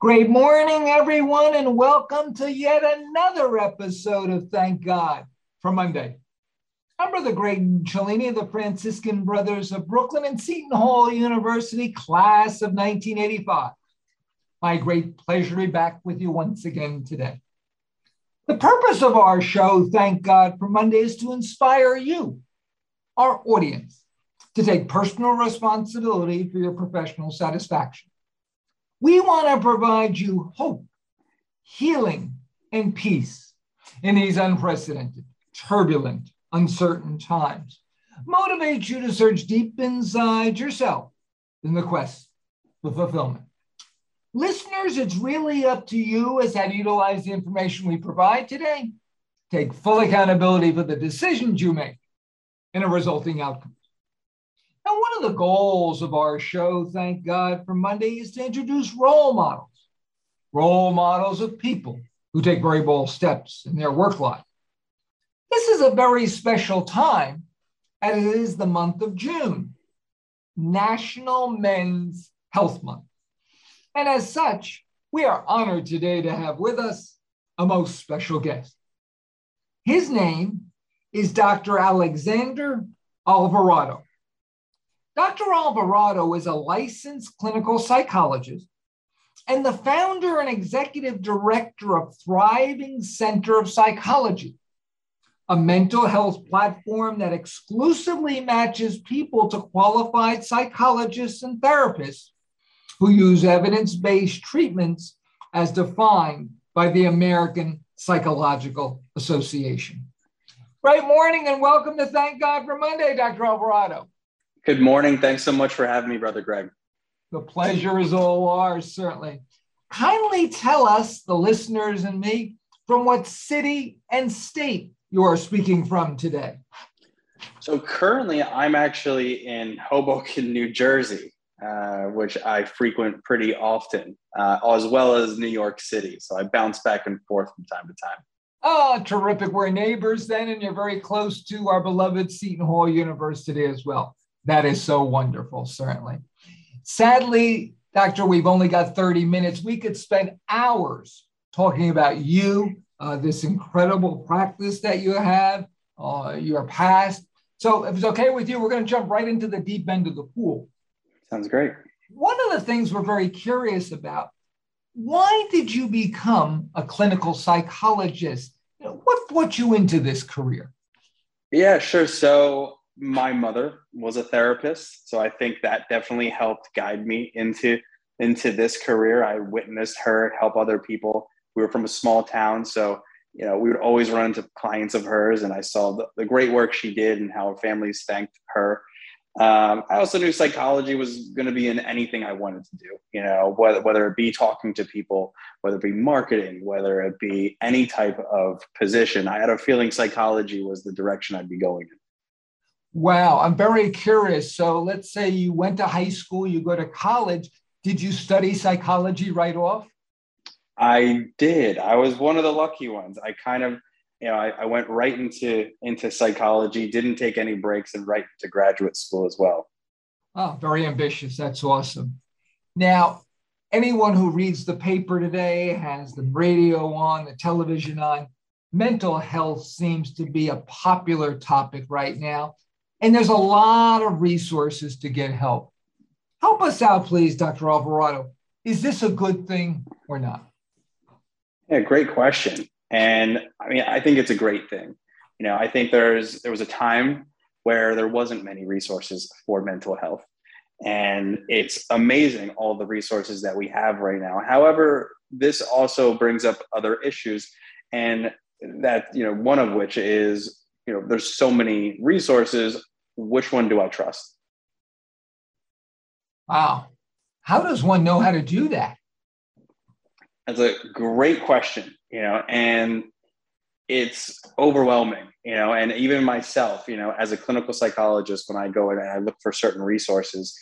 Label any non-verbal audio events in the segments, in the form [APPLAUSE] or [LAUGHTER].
Great morning, everyone, and welcome to yet another episode of Thank God for Monday. I'm Brother Greg Cellini of the Franciscan Brothers of Brooklyn and Seton Hall University, class of 1985. My great pleasure to be back with you once again today. The purpose of our show, Thank God for Monday, is to inspire you, our audience, to take personal responsibility for your professional satisfaction. We want to provide you hope, healing, and peace in these unprecedented, turbulent, uncertain times. Motivate you to search deep inside yourself in the quest for fulfillment. Listeners, it's really up to you as how to utilize the information we provide today. Take full accountability for the decisions you make and the resulting outcome. One of the goals of our show, thank God for Monday, is to introduce role models, role models of people who take very bold steps in their work life. This is a very special time, as it is the month of June, National Men's Health Month. And as such, we are honored today to have with us a most special guest. His name is Dr. Alexander Alvarado. Dr. Alvarado is a licensed clinical psychologist and the founder and executive director of Thriving Center of Psychology, a mental health platform that exclusively matches people to qualified psychologists and therapists who use evidence based treatments as defined by the American Psychological Association. Great morning and welcome to Thank God for Monday, Dr. Alvarado. Good morning. Thanks so much for having me, Brother Greg. The pleasure is all ours, certainly. Kindly tell us, the listeners and me, from what city and state you are speaking from today. So, currently, I'm actually in Hoboken, New Jersey, uh, which I frequent pretty often, uh, as well as New York City. So, I bounce back and forth from time to time. Oh, terrific. We're neighbors then, and you're very close to our beloved Seton Hall University as well. That is so wonderful, certainly. Sadly, Doctor, we've only got 30 minutes. We could spend hours talking about you, uh, this incredible practice that you have, uh, your past. So, if it's okay with you, we're going to jump right into the deep end of the pool. Sounds great. One of the things we're very curious about why did you become a clinical psychologist? What brought you into this career? Yeah, sure. So, my mother was a therapist, so I think that definitely helped guide me into into this career. I witnessed her help other people. We were from a small town, so you know we would always run into clients of hers, and I saw the, the great work she did and how her families thanked her. Um, I also knew psychology was going to be in anything I wanted to do. You know, whether whether it be talking to people, whether it be marketing, whether it be any type of position. I had a feeling psychology was the direction I'd be going in. Wow, I'm very curious. So let's say you went to high school, you go to college. Did you study psychology right off? I did. I was one of the lucky ones. I kind of, you know, I, I went right into into psychology, didn't take any breaks, and right into graduate school as well. Oh, very ambitious. That's awesome. Now, anyone who reads the paper today, has the radio on, the television on, mental health seems to be a popular topic right now. And there's a lot of resources to get help. Help us out, please, Dr. Alvarado. Is this a good thing or not? Yeah, great question. And I mean, I think it's a great thing. You know, I think there's there was a time where there wasn't many resources for mental health. And it's amazing all the resources that we have right now. However, this also brings up other issues. And that, you know, one of which is, you know, there's so many resources which one do I trust? Wow. How does one know how to do that? That's a great question, you know, and it's overwhelming, you know, and even myself, you know, as a clinical psychologist, when I go in and I look for certain resources,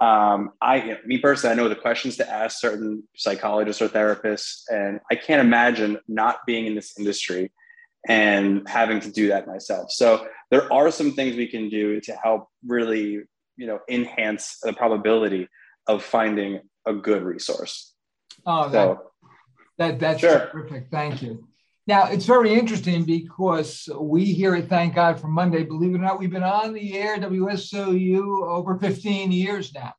um, I, you know, me personally, I know the questions to ask certain psychologists or therapists, and I can't imagine not being in this industry and having to do that myself. So there are some things we can do to help really, you know, enhance the probability of finding a good resource. Oh, that, so, that that's sure. terrific. Thank you. Now, it's very interesting because we here at Thank God for Monday, believe it or not, we've been on the air, WSOU, over 15 years now.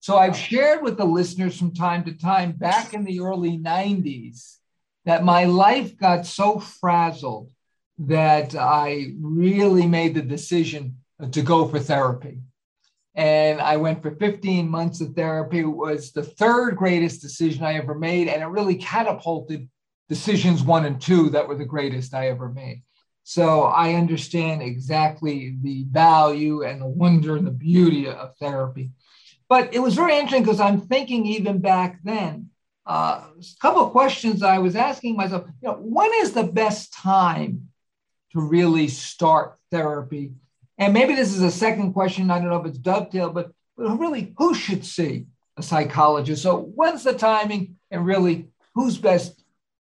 So I've shared with the listeners from time to time back in the early 90s that my life got so frazzled that I really made the decision to go for therapy. And I went for 15 months of therapy. It was the third greatest decision I ever made, and it really catapulted decisions one and two that were the greatest I ever made. So I understand exactly the value and the wonder and the beauty of therapy. But it was very interesting because I'm thinking even back then, uh, a couple of questions I was asking myself, you know, when is the best time to really start therapy? And maybe this is a second question. I don't know if it's dovetail, but, but really, who should see a psychologist? So when's the timing and really who's best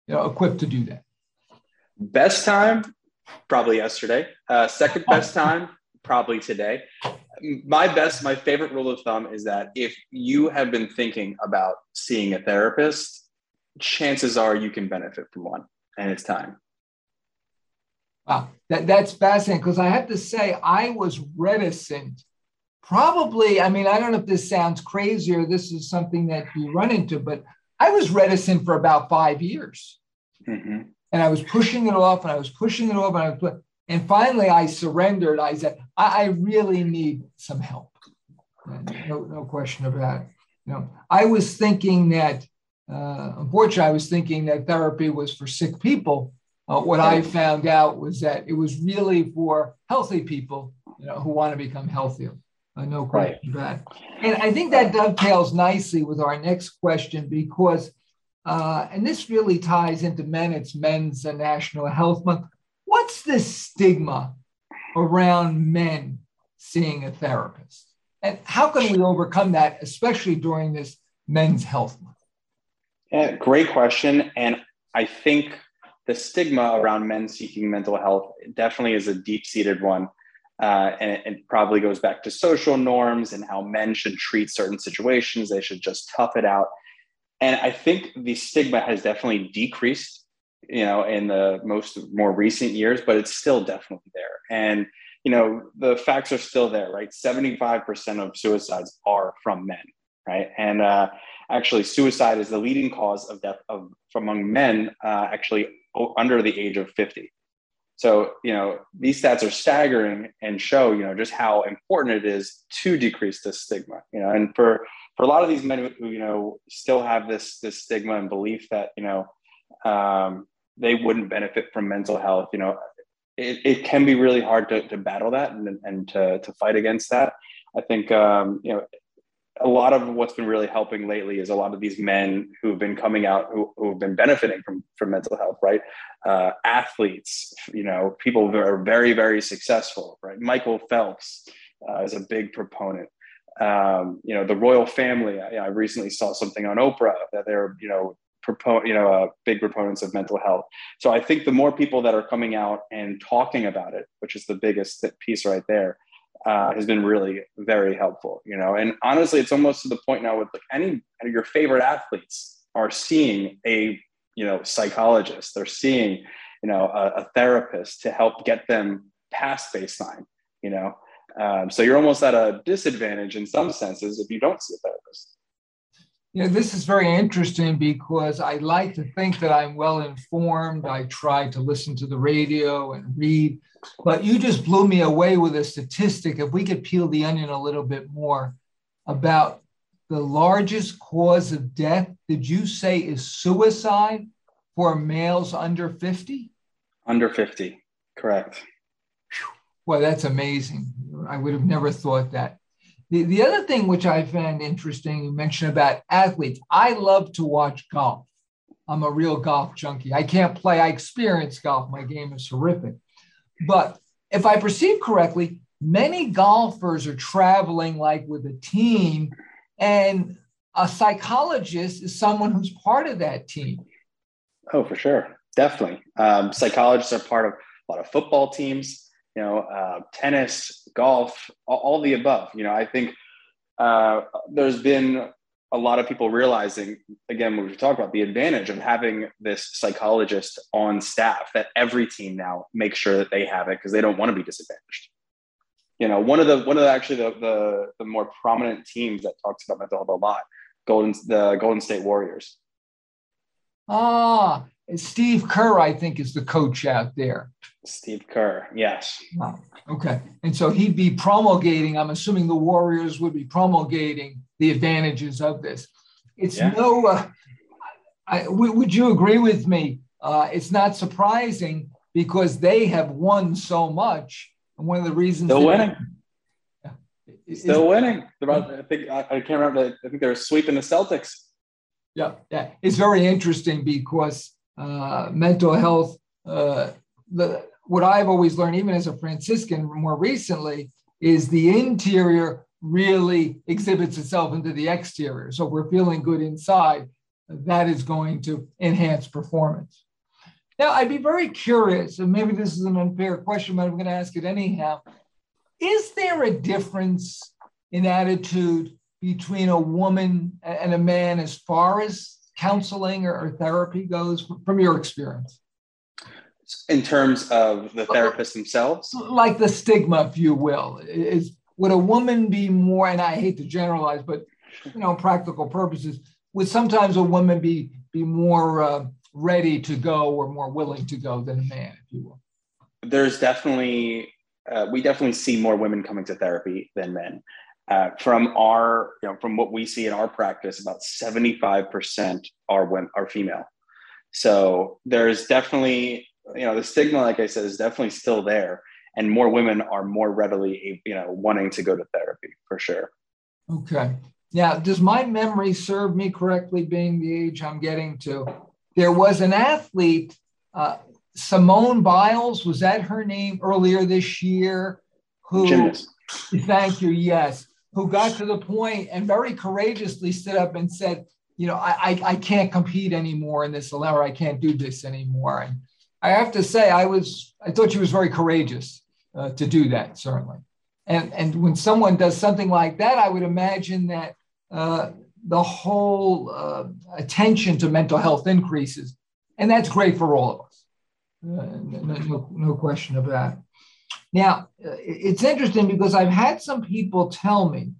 you know, equipped to do that? Best time, probably yesterday. Uh, second best [LAUGHS] time, probably today. My best, my favorite rule of thumb is that if you have been thinking about seeing a therapist, chances are you can benefit from one, and it's time. Wow, that, that's fascinating because I have to say, I was reticent. Probably, I mean, I don't know if this sounds crazy or this is something that you run into, but I was reticent for about five years. Mm-hmm. And I was pushing it off and I was pushing it off. And, I was, and finally, I surrendered. I said, I, I really need some help. No, no question about it. You know, I was thinking that, uh, unfortunately, I was thinking that therapy was for sick people. Uh, what I found out was that it was really for healthy people, you know, who want to become healthier. Uh, no question right. about And I think that dovetails nicely with our next question because, uh, and this really ties into men, it's Men's National Health Month. What's the stigma around men seeing a therapist? And how can we overcome that, especially during this Men's Health Month? Yeah, great question. And I think the stigma around men seeking mental health definitely is a deep seated one. Uh, and it, it, probably goes back to social norms and how men should treat certain situations. They should just tough it out. And I think the stigma has definitely decreased, you know, in the most more recent years, but it's still definitely there. And you know, the facts are still there, right? Seventy-five percent of suicides are from men, right? And uh, actually, suicide is the leading cause of death of among men, uh, actually under the age of fifty. So, you know, these stats are staggering and show, you know, just how important it is to decrease this stigma, you know, and for, for a lot of these men who, you know, still have this, this stigma and belief that, you know, um, they wouldn't benefit from mental health, you know, it, it can be really hard to, to battle that and, and to, to fight against that. I think, um, you know, a lot of what's been really helping lately is a lot of these men who've been coming out who, who've been benefiting from from mental health right? Uh, athletes you know people who are very very successful right? Michael phelps uh, is a big proponent. Um, you know the royal family. I, I, recently saw something on oprah that they're you know propon- you know uh, big proponents of mental health so i think the more people that are coming out and talking about it which is the biggest piece right there uh, has been really very helpful, you know. And honestly, it's almost to the point now with like any your favorite athletes are seeing a you know psychologist, they're seeing you know a, a therapist to help get them past baseline, you know. Um, so you're almost at a disadvantage in some senses if you don't see a therapist. You know, this is very interesting because I like to think that I'm well informed. I try to listen to the radio and read, but you just blew me away with a statistic. If we could peel the onion a little bit more about the largest cause of death, did you say is suicide for males under 50? Under 50, correct. Well, that's amazing. I would have never thought that. The, the other thing which I found interesting, you mentioned about athletes. I love to watch golf. I'm a real golf junkie. I can't play, I experience golf. My game is horrific. But if I perceive correctly, many golfers are traveling like with a team, and a psychologist is someone who's part of that team. Oh, for sure. Definitely. Um, psychologists are part of a lot of football teams you know, uh, tennis, golf, all, all, the above. You know, I think uh, there's been a lot of people realizing again when we talk about the advantage of having this psychologist on staff that every team now makes sure that they have it because they don't want to be disadvantaged you know one of the one of the actually the, the the more prominent teams that talks about mental health a lot golden the golden state warriors ah steve kerr i think is the coach out there steve kerr yes wow. okay and so he'd be promulgating i'm assuming the warriors would be promulgating the advantages of this. It's yeah. no, uh, I, would you agree with me? Uh, it's not surprising because they have won so much. And one of the reasons still winning, is, still winning. I think I, I, can't remember. I think they're sweeping the Celtics. Yeah, yeah. It's very interesting because uh, mental health. Uh, the what I've always learned, even as a Franciscan, more recently, is the interior really exhibits itself into the exterior. So if we're feeling good inside, that is going to enhance performance. Now, I'd be very curious, and maybe this is an unfair question, but I'm going to ask it anyhow. Is there a difference in attitude between a woman and a man as far as counseling or, therapy goes from your experience? In terms of the therapists themselves? Like the stigma, if you will. Is would a woman be more, and I hate to generalize, but you know, practical purposes, would sometimes a woman be be more uh, ready to go or more willing to go than a man, if you will? There's definitely uh, we definitely see more women coming to therapy than men. Uh, from our, you know, from what we see in our practice, about 75% are women are female. So there's definitely, you know, the stigma, like I said, is definitely still there and more women are more readily you know wanting to go to therapy for sure okay now does my memory serve me correctly being the age i'm getting to there was an athlete uh, simone biles was that her name earlier this year who Gymnast. thank you yes who got to the point and very courageously stood up and said you know i i, I can't compete anymore in this level i can't do this anymore and I have to say, I was I thought she was very courageous uh, to do that, certainly. And, and when someone does something like that, I would imagine that uh, the whole uh, attention to mental health increases. And that's great for all of us. Uh, no, no, question of that. Now, it's interesting because I've had some people tell me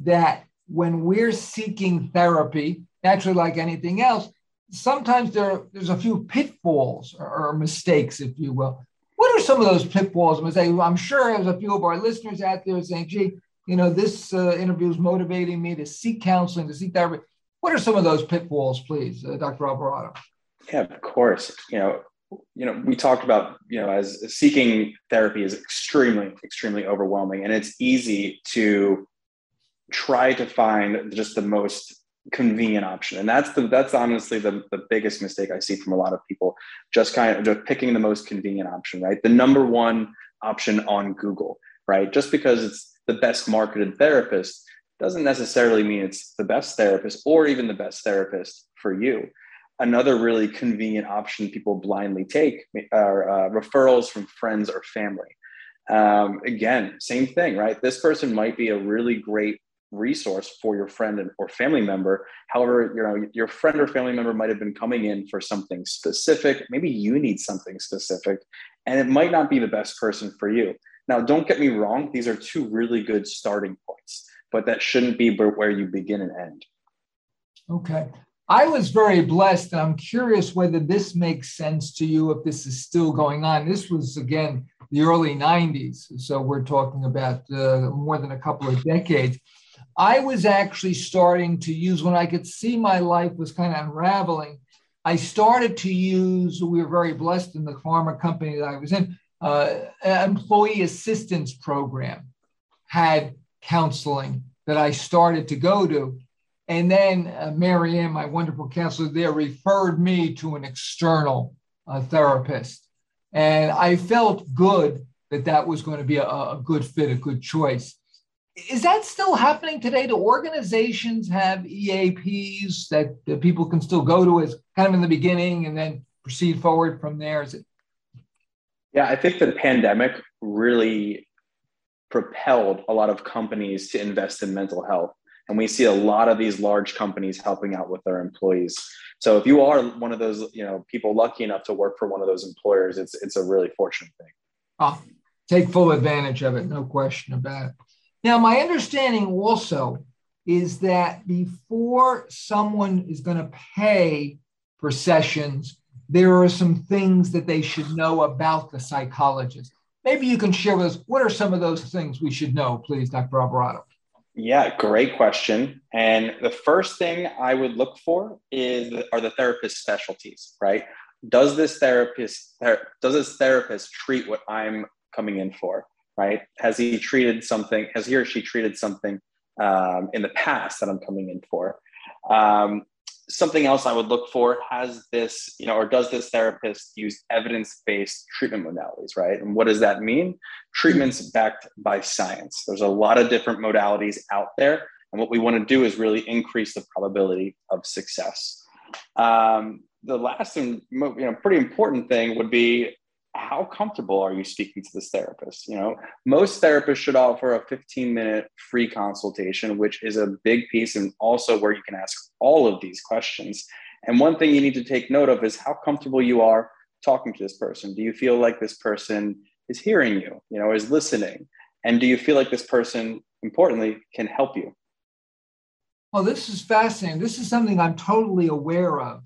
that when we're seeking therapy, naturally, like anything else, sometimes there, there's a few pitfalls or, or mistakes, if you will, what are some of those pitfalls? Say, I'm sure there's a few of our listeners out there saying, gee, you know, this uh, interview is motivating me to seek counseling, to seek therapy. What are some of those pitfalls, please, uh, Dr. Alvarado? Yeah, of course. You know, you know, we talked about, you know, as seeking therapy is extremely, extremely overwhelming. And it's easy to try to find just the most convenient option. And that's the that's honestly the, the biggest mistake i see from a lot of people. Just kind of just picking the most convenient option right? The number one option on google right? Just because it's the best marketed therapist doesn't necessarily mean it's the best therapist or even the best therapist for you another really convenient option people blindly take are uh, referrals from friends or family um, again same thing right this person might be a really great resource for your friend and, or family member. However, you know, your friend or family member might have been coming in for something specific. Maybe you need something specific, and it might not be the best person for you. Now, don't get me wrong, these are two really good starting points, but that shouldn't be where you begin and end. Okay. I was very blessed, and I'm curious whether this makes sense to you if this is still going on. This was, again, the early 90s. So we're talking about uh, more than a couple of decades. I was actually starting to use when I could see my life was kind of unraveling. I started to use, we were very blessed in the pharma company that I was in, uh, employee assistance program had counseling that I started to go to. And then uh, Mary Ann, my wonderful counselor there, referred me to an external uh, therapist. And I felt good that that was going to be a, a good fit, a good choice is that still happening today? Do organizations have EAPs that, that people can still go to as kind of in the beginning and then proceed forward from there? Is it? Yeah, I think the pandemic really propelled a lot of companies to invest in mental health. And we see a lot of these large companies helping out with their employees. So if you are one of those, you know, people lucky enough to work for one of those employers, it's it's a really fortunate thing. Oh, take full advantage of it, no question about it. Now, my understanding also is that before someone is going to pay for sessions, there are some things that they should know about the psychologist. Maybe you can share with us what are some of those things we should know, please, Dr. Alvarado. Yeah, great question. And the first thing I would look for is are the therapist specialties, right? Does this therapist does this therapist treat what I'm coming in for, right? Has he treated something? Has he or she treated something um, in the past that I'm coming in for? Um, something else I would look for has this, you know, or does this therapist use evidence based treatment modalities, right? And what does that mean? Treatments backed by science. There's a lot of different modalities out there. And what we want to do is really increase the probability of success. Um, the last and you know, pretty important thing would be how comfortable are you speaking to this therapist? You know most therapists should offer a 15 minute free consultation which is a big piece and also where you can ask all of these questions. And one thing you need to take note of is how comfortable you are talking to this person. Do you feel like this person is hearing you you know is listening? And do you feel like this person importantly can help you? Well this is fascinating. This is something i'm totally aware of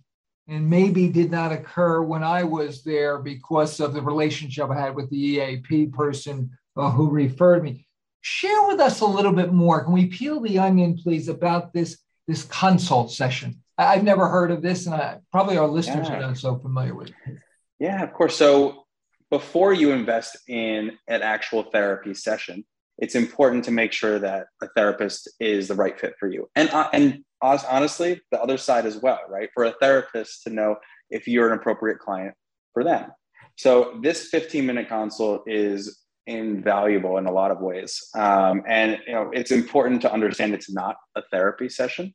and maybe did not occur when I was there because of the relationship I had with the EAP person uh, who referred me. Share with us a little bit more. Can we peel the onion, please, about this this consult session? I, have never heard of this, and I, probably our listeners yeah. are not so familiar with it. Yeah, of course. So before you invest in an actual therapy session, it's important to make sure that a therapist is the right fit for you. And uh, and honestly, the other side as well, right? For a therapist to know if you're an appropriate client for them. So this 15 minute consult is invaluable in a lot of ways. Um, and you know, it's important to understand it's not a therapy session.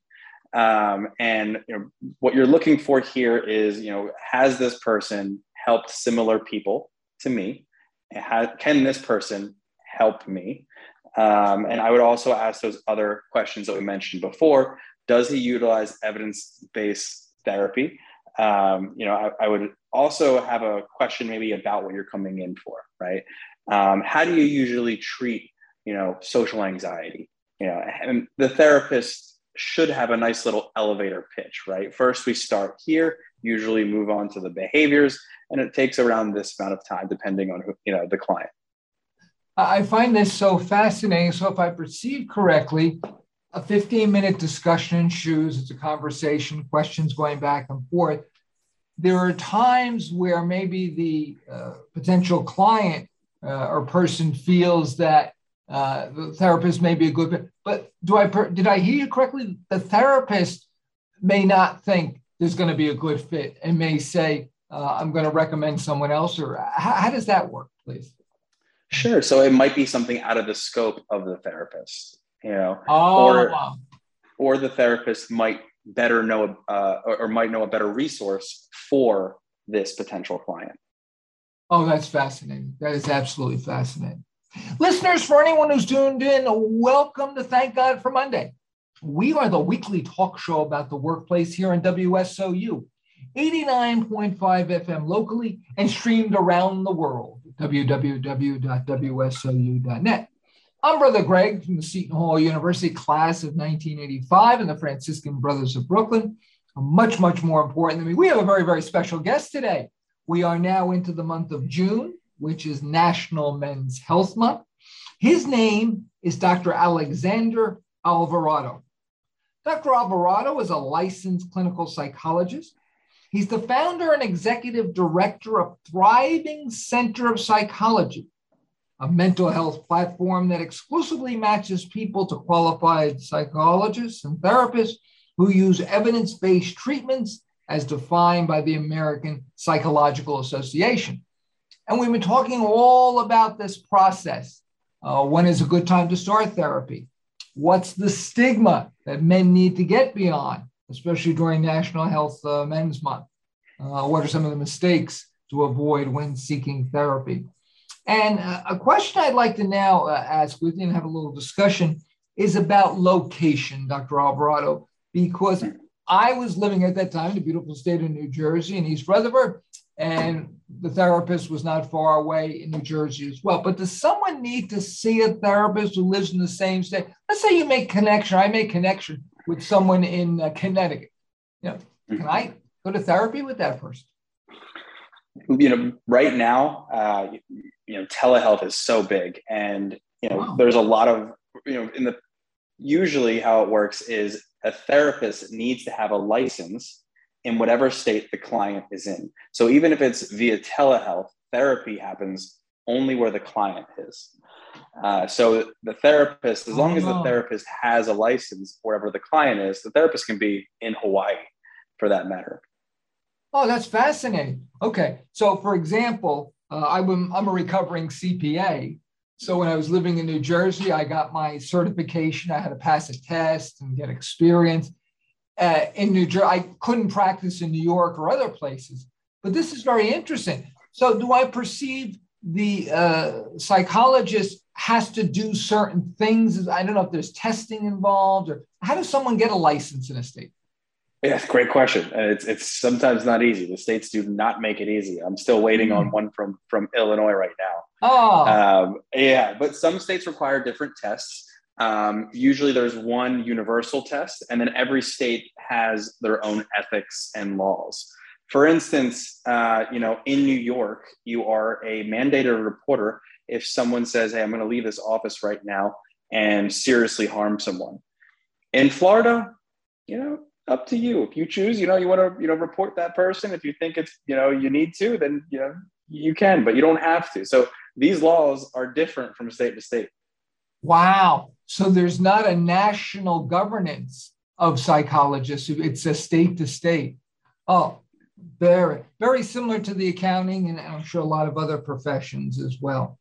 Um, and you know, what you're looking for here is, you know, has this person helped similar people to me? can this person help me? Um, and I would also ask those other questions that we mentioned before. Does he utilize evidence-based therapy? Um, you know, I, I, would also have a question maybe about what you're coming in for, right? Um, how do you usually treat, you know, social anxiety? You know, and the therapist should have a nice little elevator pitch, right? First, we start here, usually move on to the behaviors, and it takes around this amount of time, depending on who, you know, the client. I find this so fascinating. So, if I perceive correctly, a 15 minute discussion ensues. It's a conversation, questions going back and forth. There are times where maybe the uh, potential client uh, or person feels that uh, the therapist may be a good fit. But do I did I hear you correctly? The therapist may not think there's going to be a good fit and may say, uh, "I'm going to recommend someone else." Or how, how does that work, please? Sure. So it might be something out of the scope of the therapist, you know, oh, or, or the therapist might better know uh, or, or might know a better resource for this potential client. Oh, that's fascinating. That is absolutely fascinating. Listeners, for anyone who's tuned in, welcome to Thank God for Monday. We are the weekly talk show about the workplace here in WSOU, 89.5 FM locally and streamed around the world www.wsou.net. I'm Brother Greg from the Seton Hall University class of 1985 and the Franciscan Brothers of Brooklyn. Much, much more important than me. We have a very, very special guest today. We are now into the month of June, which is National Men's Health Month. His name is Dr. Alexander Alvarado. Dr. Alvarado is a licensed clinical psychologist He's the founder and executive director of Thriving Center of Psychology, a mental health platform that exclusively matches people to qualified psychologists and therapists who use evidence based treatments as defined by the American Psychological Association. And we've been talking all about this process. Uh, when is a good time to start therapy? What's the stigma that men need to get beyond? especially during National Health uh, Men's Month? Uh, what are some of the mistakes to avoid when seeking therapy? And uh, a question I'd like to now uh, ask you and have a little discussion is about location, Dr. Alvarado, because I was living at that time in the beautiful state of New Jersey in East Rutherford, and the therapist was not far away in New Jersey as well. But does someone need to see a therapist who lives in the same state? Let's say you make connection. I make connection with someone in uh, Connecticut. You know, can I go to therapy with that person? You know, right now, uh, you know, telehealth is so big, and you know, wow. there's a lot of you know, in the usually how it works is a therapist needs to have a license in whatever state the client is in. So even if it's via telehealth, therapy happens only where the client is. Uh, so the therapist, as long as the oh. therapist has a license wherever the client is, the therapist can be in Hawaii for that matter. Oh, that's fascinating. Okay. So, for example, uh, I'm, I'm a recovering CPA. So, when I was living in New Jersey, I got my certification. I had to pass a test and get experience. Uh, in New Jersey, I couldn't practice in New York or other places. But this is very interesting. So, do I perceive the uh, psychologist has to do certain things? I don't know if there's testing involved, or how does someone get a license in a state? Yeah, great question. And it's it's sometimes not easy. The states do not make it easy. I'm still waiting mm. on one from from Illinois right now. Oh, um, yeah. But some states require different tests. Um, usually, there's one universal test, and then every state has their own ethics and laws. For instance, uh, you know, in New York, you are a mandated reporter if someone says, "Hey, I'm going to leave this office right now and seriously harm someone." In Florida, you know, up to you. If you choose, you know, you want to, you know, report that person. If you think it's, you know, you need to, then you know, you can, but you don't have to. So these laws are different from state to state. Wow. So there's not a national governance of psychologists. It's a state to state. Oh, very, very similar to the accounting and I'm sure a lot of other professions as well.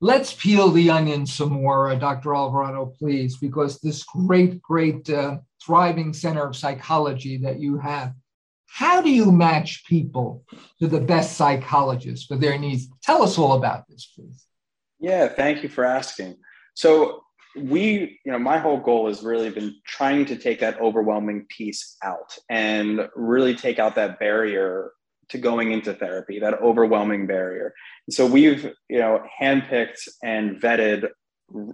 Let's peel the onion some more, uh, Dr. Alvarado, please, because this great, great uh, thriving center of psychology that you have, how do you match people to the best psychologists for their needs? Tell us all about this, please. Yeah, thank you for asking. So, we, you know, my whole goal has really been trying to take that overwhelming piece out and really take out that barrier to going into therapy, that overwhelming barrier. And so we've, you know, handpicked and vetted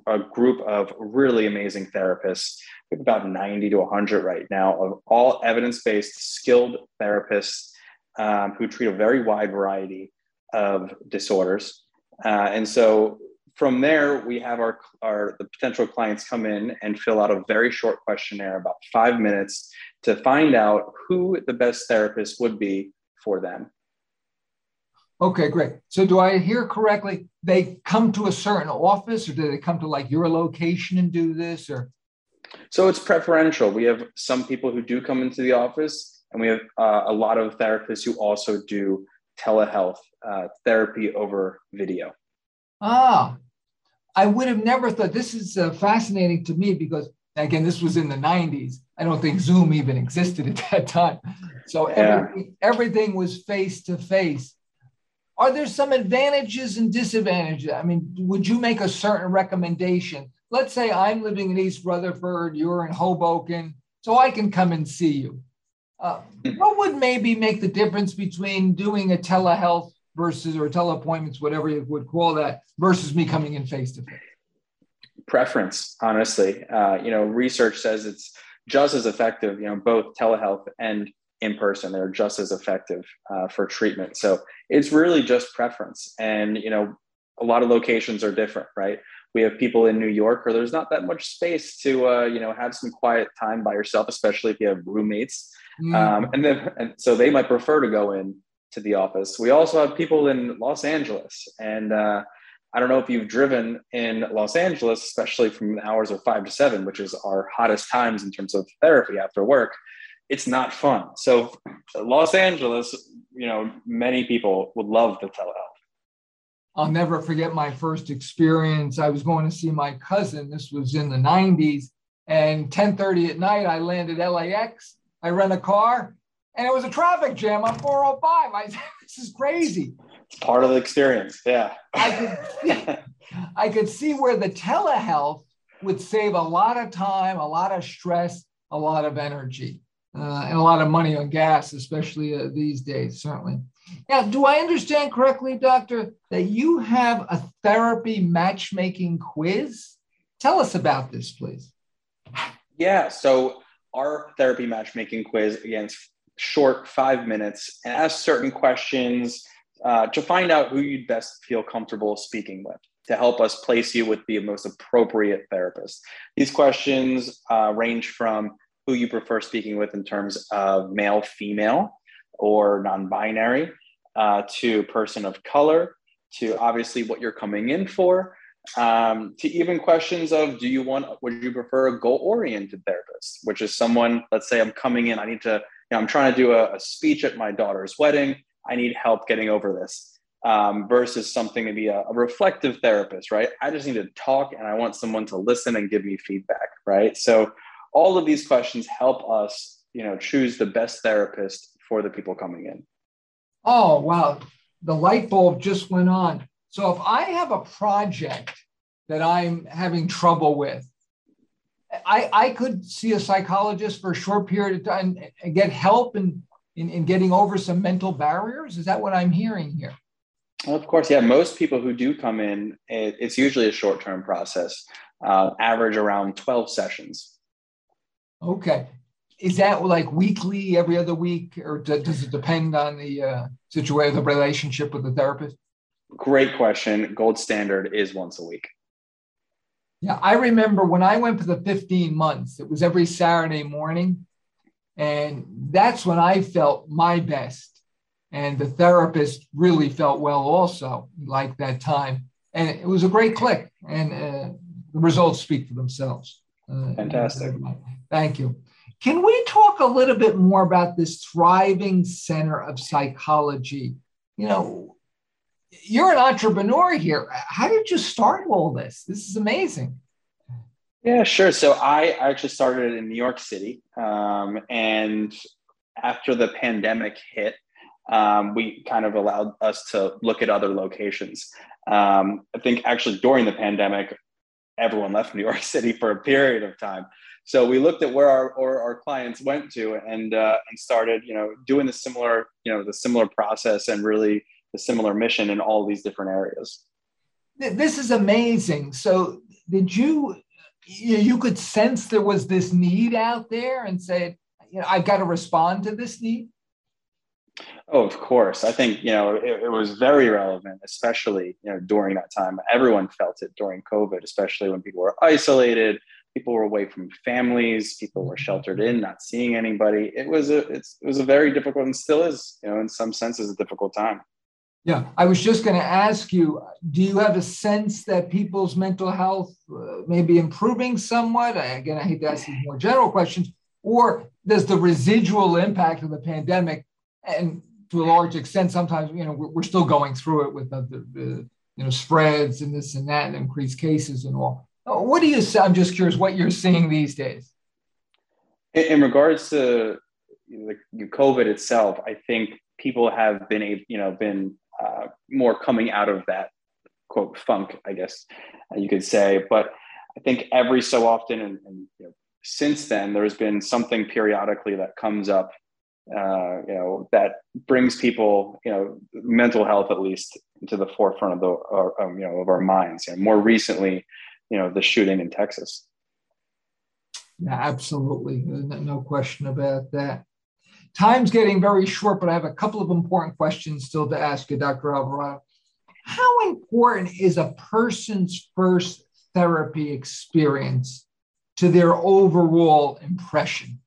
a group of really amazing therapists. About 90 to 100 right now of all evidence-based, skilled therapists um, who treat a very wide variety of disorders. Uh, and so from there, we have our, our the potential clients come in and fill out a very short questionnaire, about five minutes, to find out who the best therapist would be for them. Okay, great. So do I hear correctly? They come to a certain office or do they come to like your location and do this or? So it's preferential. We have some people who do come into the office and we have uh, a lot of therapists who also do telehealth uh, therapy over video. Ah, I would have never thought this is uh, fascinating to me because again, this was in the 90s. I don't think Zoom even existed at that time. So yeah. everything, everything was face to face. Are there some advantages and disadvantages? I mean, would you make a certain recommendation? Let's say I'm living in East Rutherford, you're in Hoboken, so I can come and see you. Uh, what would maybe make the difference between doing a telehealth versus or teleappointments, whatever you would call that, versus me coming in face to face? Preference, honestly. Uh, you know, research says it's just as effective. You know, both telehealth and in person they're just as effective uh, for treatment. So it's really just preference. And you know a lot of locations are different right? We have people in new york where there's not that much space to uh, you know have some quiet time by yourself especially if you have roommates. Mm. um, and then and so they might prefer to go in to the office. We also have people in los angeles. And uh, I don't know if you've driven in Los Angeles, especially from the hours of five to seven, which is our hottest times in terms of therapy after work it's not fun. So Los Angeles, you know, many people would love the telehealth. I'll never forget my first experience. I was going to see my cousin. This was in the 90s. And 10:30 at night, I landed LAX. I rent a car, and it was a traffic jam on 405. I [LAUGHS] this is crazy. It's part of the experience. Yeah. I could, [LAUGHS] I could see where the telehealth would save a lot of time, a lot of stress, a lot of energy, uh, and a lot of money on gas, especially uh, these days, certainly. Now, do I understand correctly, Doctor, that you have a therapy matchmaking quiz? Tell us about this, please. Yeah. So, our therapy matchmaking quiz, again, short five minutes, and asks certain questions uh, to find out who you'd best feel comfortable speaking with to help us place you with the most appropriate therapist. These questions uh, range from who you prefer speaking with in terms of male, female, or non binary, uh, to person of color, to obviously what you're coming in for, um, to even questions of do you want, would you prefer a goal oriented therapist, which is someone, let's say I'm coming in, I need to, you know, I'm trying to do a, a speech at my daughter's wedding, I need help getting over this. Um, versus something to be a, a reflective therapist, right? I just need to talk and I want someone to listen and give me feedback, right? So all of these questions help us, you know, choose the best therapist for the people coming in. Oh, wow. The light bulb just went on. So if I have a project that I'm having trouble with, I, I could see a psychologist for a short period of time and get help in, in, in getting over some mental barriers. Is that what I'm hearing here? Well, of course, yeah. Most people who do come in, it, it's usually a short term process, uh, average around 12 sessions. Okay. Is that like weekly, every other week, or does it depend on the uh, situation, the relationship with the therapist? Great question. Gold standard is once a week. Yeah, I remember when I went for the 15 months, it was every Saturday morning. And that's when I felt my best. And the therapist really felt well also, like that time. And it was a great click. And uh, the results speak for themselves. Uh, Fantastic. Thank you. Can we talk a little bit more about this thriving center of psychology? You know, you're an entrepreneur here. How did you start all this? This is amazing. Yeah, sure. So I actually started in New York City. Um, and after the pandemic hit, um, we kind of allowed us to look at other locations. Um, I think actually during the pandemic, everyone left New York [LAUGHS] City for a period of time. So we looked at where our or our clients went to and uh, and started, you know, doing the similar, you know, the similar process and really the similar mission in all these different areas. This is amazing. So did you you could sense there was this need out there and said, you know, I've got to respond to this need? Oh, of course. I think, you know, it, it, was very relevant, especially, you know, during that time. Everyone felt it during COVID, especially when people were isolated, people were away from families, people were sheltered in, not seeing anybody. It was a, it was a very difficult and still is, you know, in some senses a difficult time. Yeah, I was just going to ask you do you have a sense that people's mental health uh, may be improving somewhat? Again, I hate to ask these more general questions. Or does the residual impact of the pandemic and to a large extent, sometimes you know we're, still going through it with the, the, the, you know spreads and this and that and increased cases and all. Uh, what do you say? I'm just curious what you're seeing these days. In, in regards to the COVID itself, I think people have been you know been uh, more coming out of that quote funk, I guess you could say. But I think every so often, and, and you know, since then, there's been something periodically that comes up uh, you know that brings people you know mental health at least to the forefront of the uh, um, you know of our minds. And more recently you know the shooting in texas. Yeah absolutely. No question about that time's getting very short but i have a couple of important questions still to ask you dr alvarado how important is a person's first therapy experience to their overall impression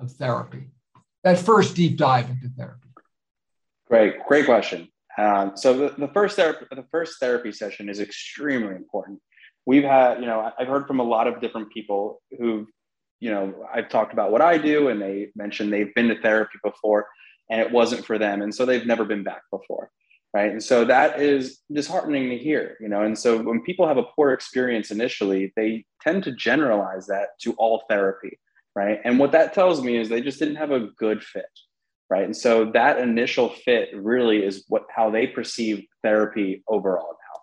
of therapy that first deep dive into therapy? Great, great question. Um, so the, the first therapy, the first therapy session is extremely important. We've had, you know, I've heard from a lot of different people who, you know, I've talked about what I do, and they mentioned they've been to therapy before, and it wasn't for them, and so they've never been back before, right? And so that is disheartening to hear, you know. And so when people have a poor experience initially, they tend to generalize that to all therapy right? And what that tells me is they just didn't have a good fit, right? And so that initial fit really is what how they perceive therapy overall now.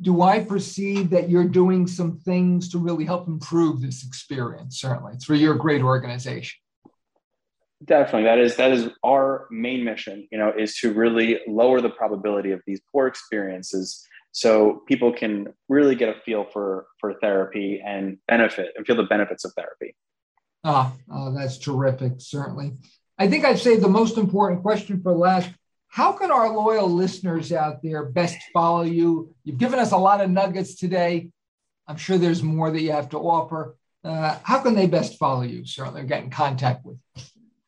Do I perceive that you're doing some things to really help improve this experience? Certainly, through your great organization. Definitely, that is that is our main mission. You know, is to really lower the probability of these poor experiences, so people can really get a feel for for therapy and benefit and feel the benefits of therapy. Ah, oh, that's terrific. Certainly, I think I'd say the most important question for last how can our loyal listeners out there best follow you? You've given us a lot of nuggets today. I'm sure there's more that you have to offer. Uh, how can they best follow you? Certainly, get in contact with.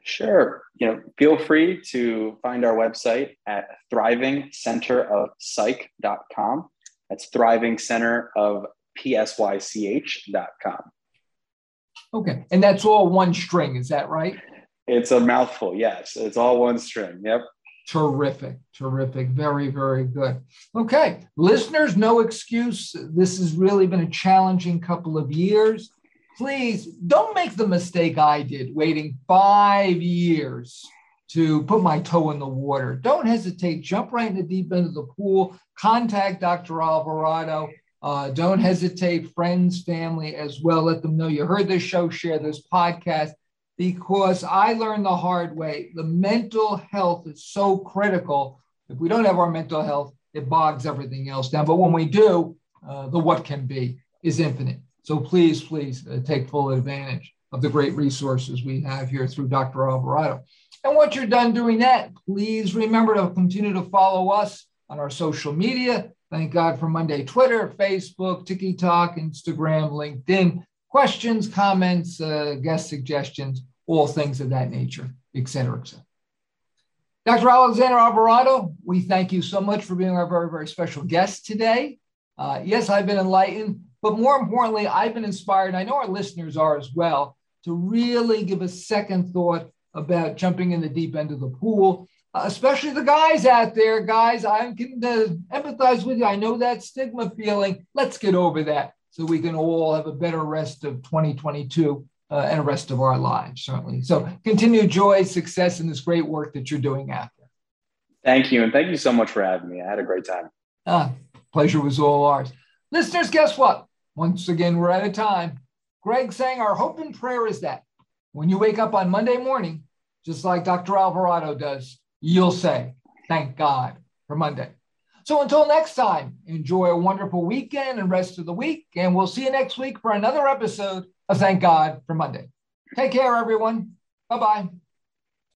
Sure. You know, feel free to find our website at thrivingcenterofpsych.com. That's thriving center of psych.com. Okay, and that's all one string. Is that right? It's a mouthful. Yes, it's all one string. Yep. Terrific, terrific. Very, very good. Okay, listeners, no excuse. This has really been a challenging couple of years. Please don't make the mistake I did waiting five years to put my toe in the water. Don't hesitate. Jump right in the deep end of the pool. Contact Dr. Alvarado. Uh, don't hesitate, friends, family as well. Let them know you heard this show, share this podcast because I learned the hard way. The mental health is so critical. If we don't have our mental health, it bogs everything else down. But when we do, uh, the what can be is infinite. So please, please uh, take full advantage of the great resources we have here through Dr. Alvarado. And once you're done doing that, please remember to continue to follow us on our social media. Thank God for Monday, Twitter, Facebook, TikTok, Instagram, LinkedIn. Questions, comments, uh, guest suggestions, all things of that nature, et cetera, et cetera. Dr. Alexander Alvarado, we thank you so much for being our very, very special guest today. Uh, yes, I've been enlightened, but more importantly, I've been inspired, I know our listeners are as well, to really give a second thought about jumping in the deep end of the pool, uh, especially the guys out there. Guys, I can uh, empathize with you. I know that stigma feeling. Let's get over that so we can all have a better rest of 2022 uh, and the rest of our lives, certainly. So continue joy, success in this great work that you're doing out there. Thank you. And thank you so much for having me. I had a great time. Ah, pleasure was all ours. Listeners, guess what? Once again, we're out of time. Greg saying our hope and prayer is that when you wake up on Monday morning, just like Dr. Alvarado does, you'll say, Thank God for Monday. So until next time, enjoy a wonderful weekend and rest of the week. And we'll see you next week for another episode of Thank God for Monday. Take care, everyone. Bye bye.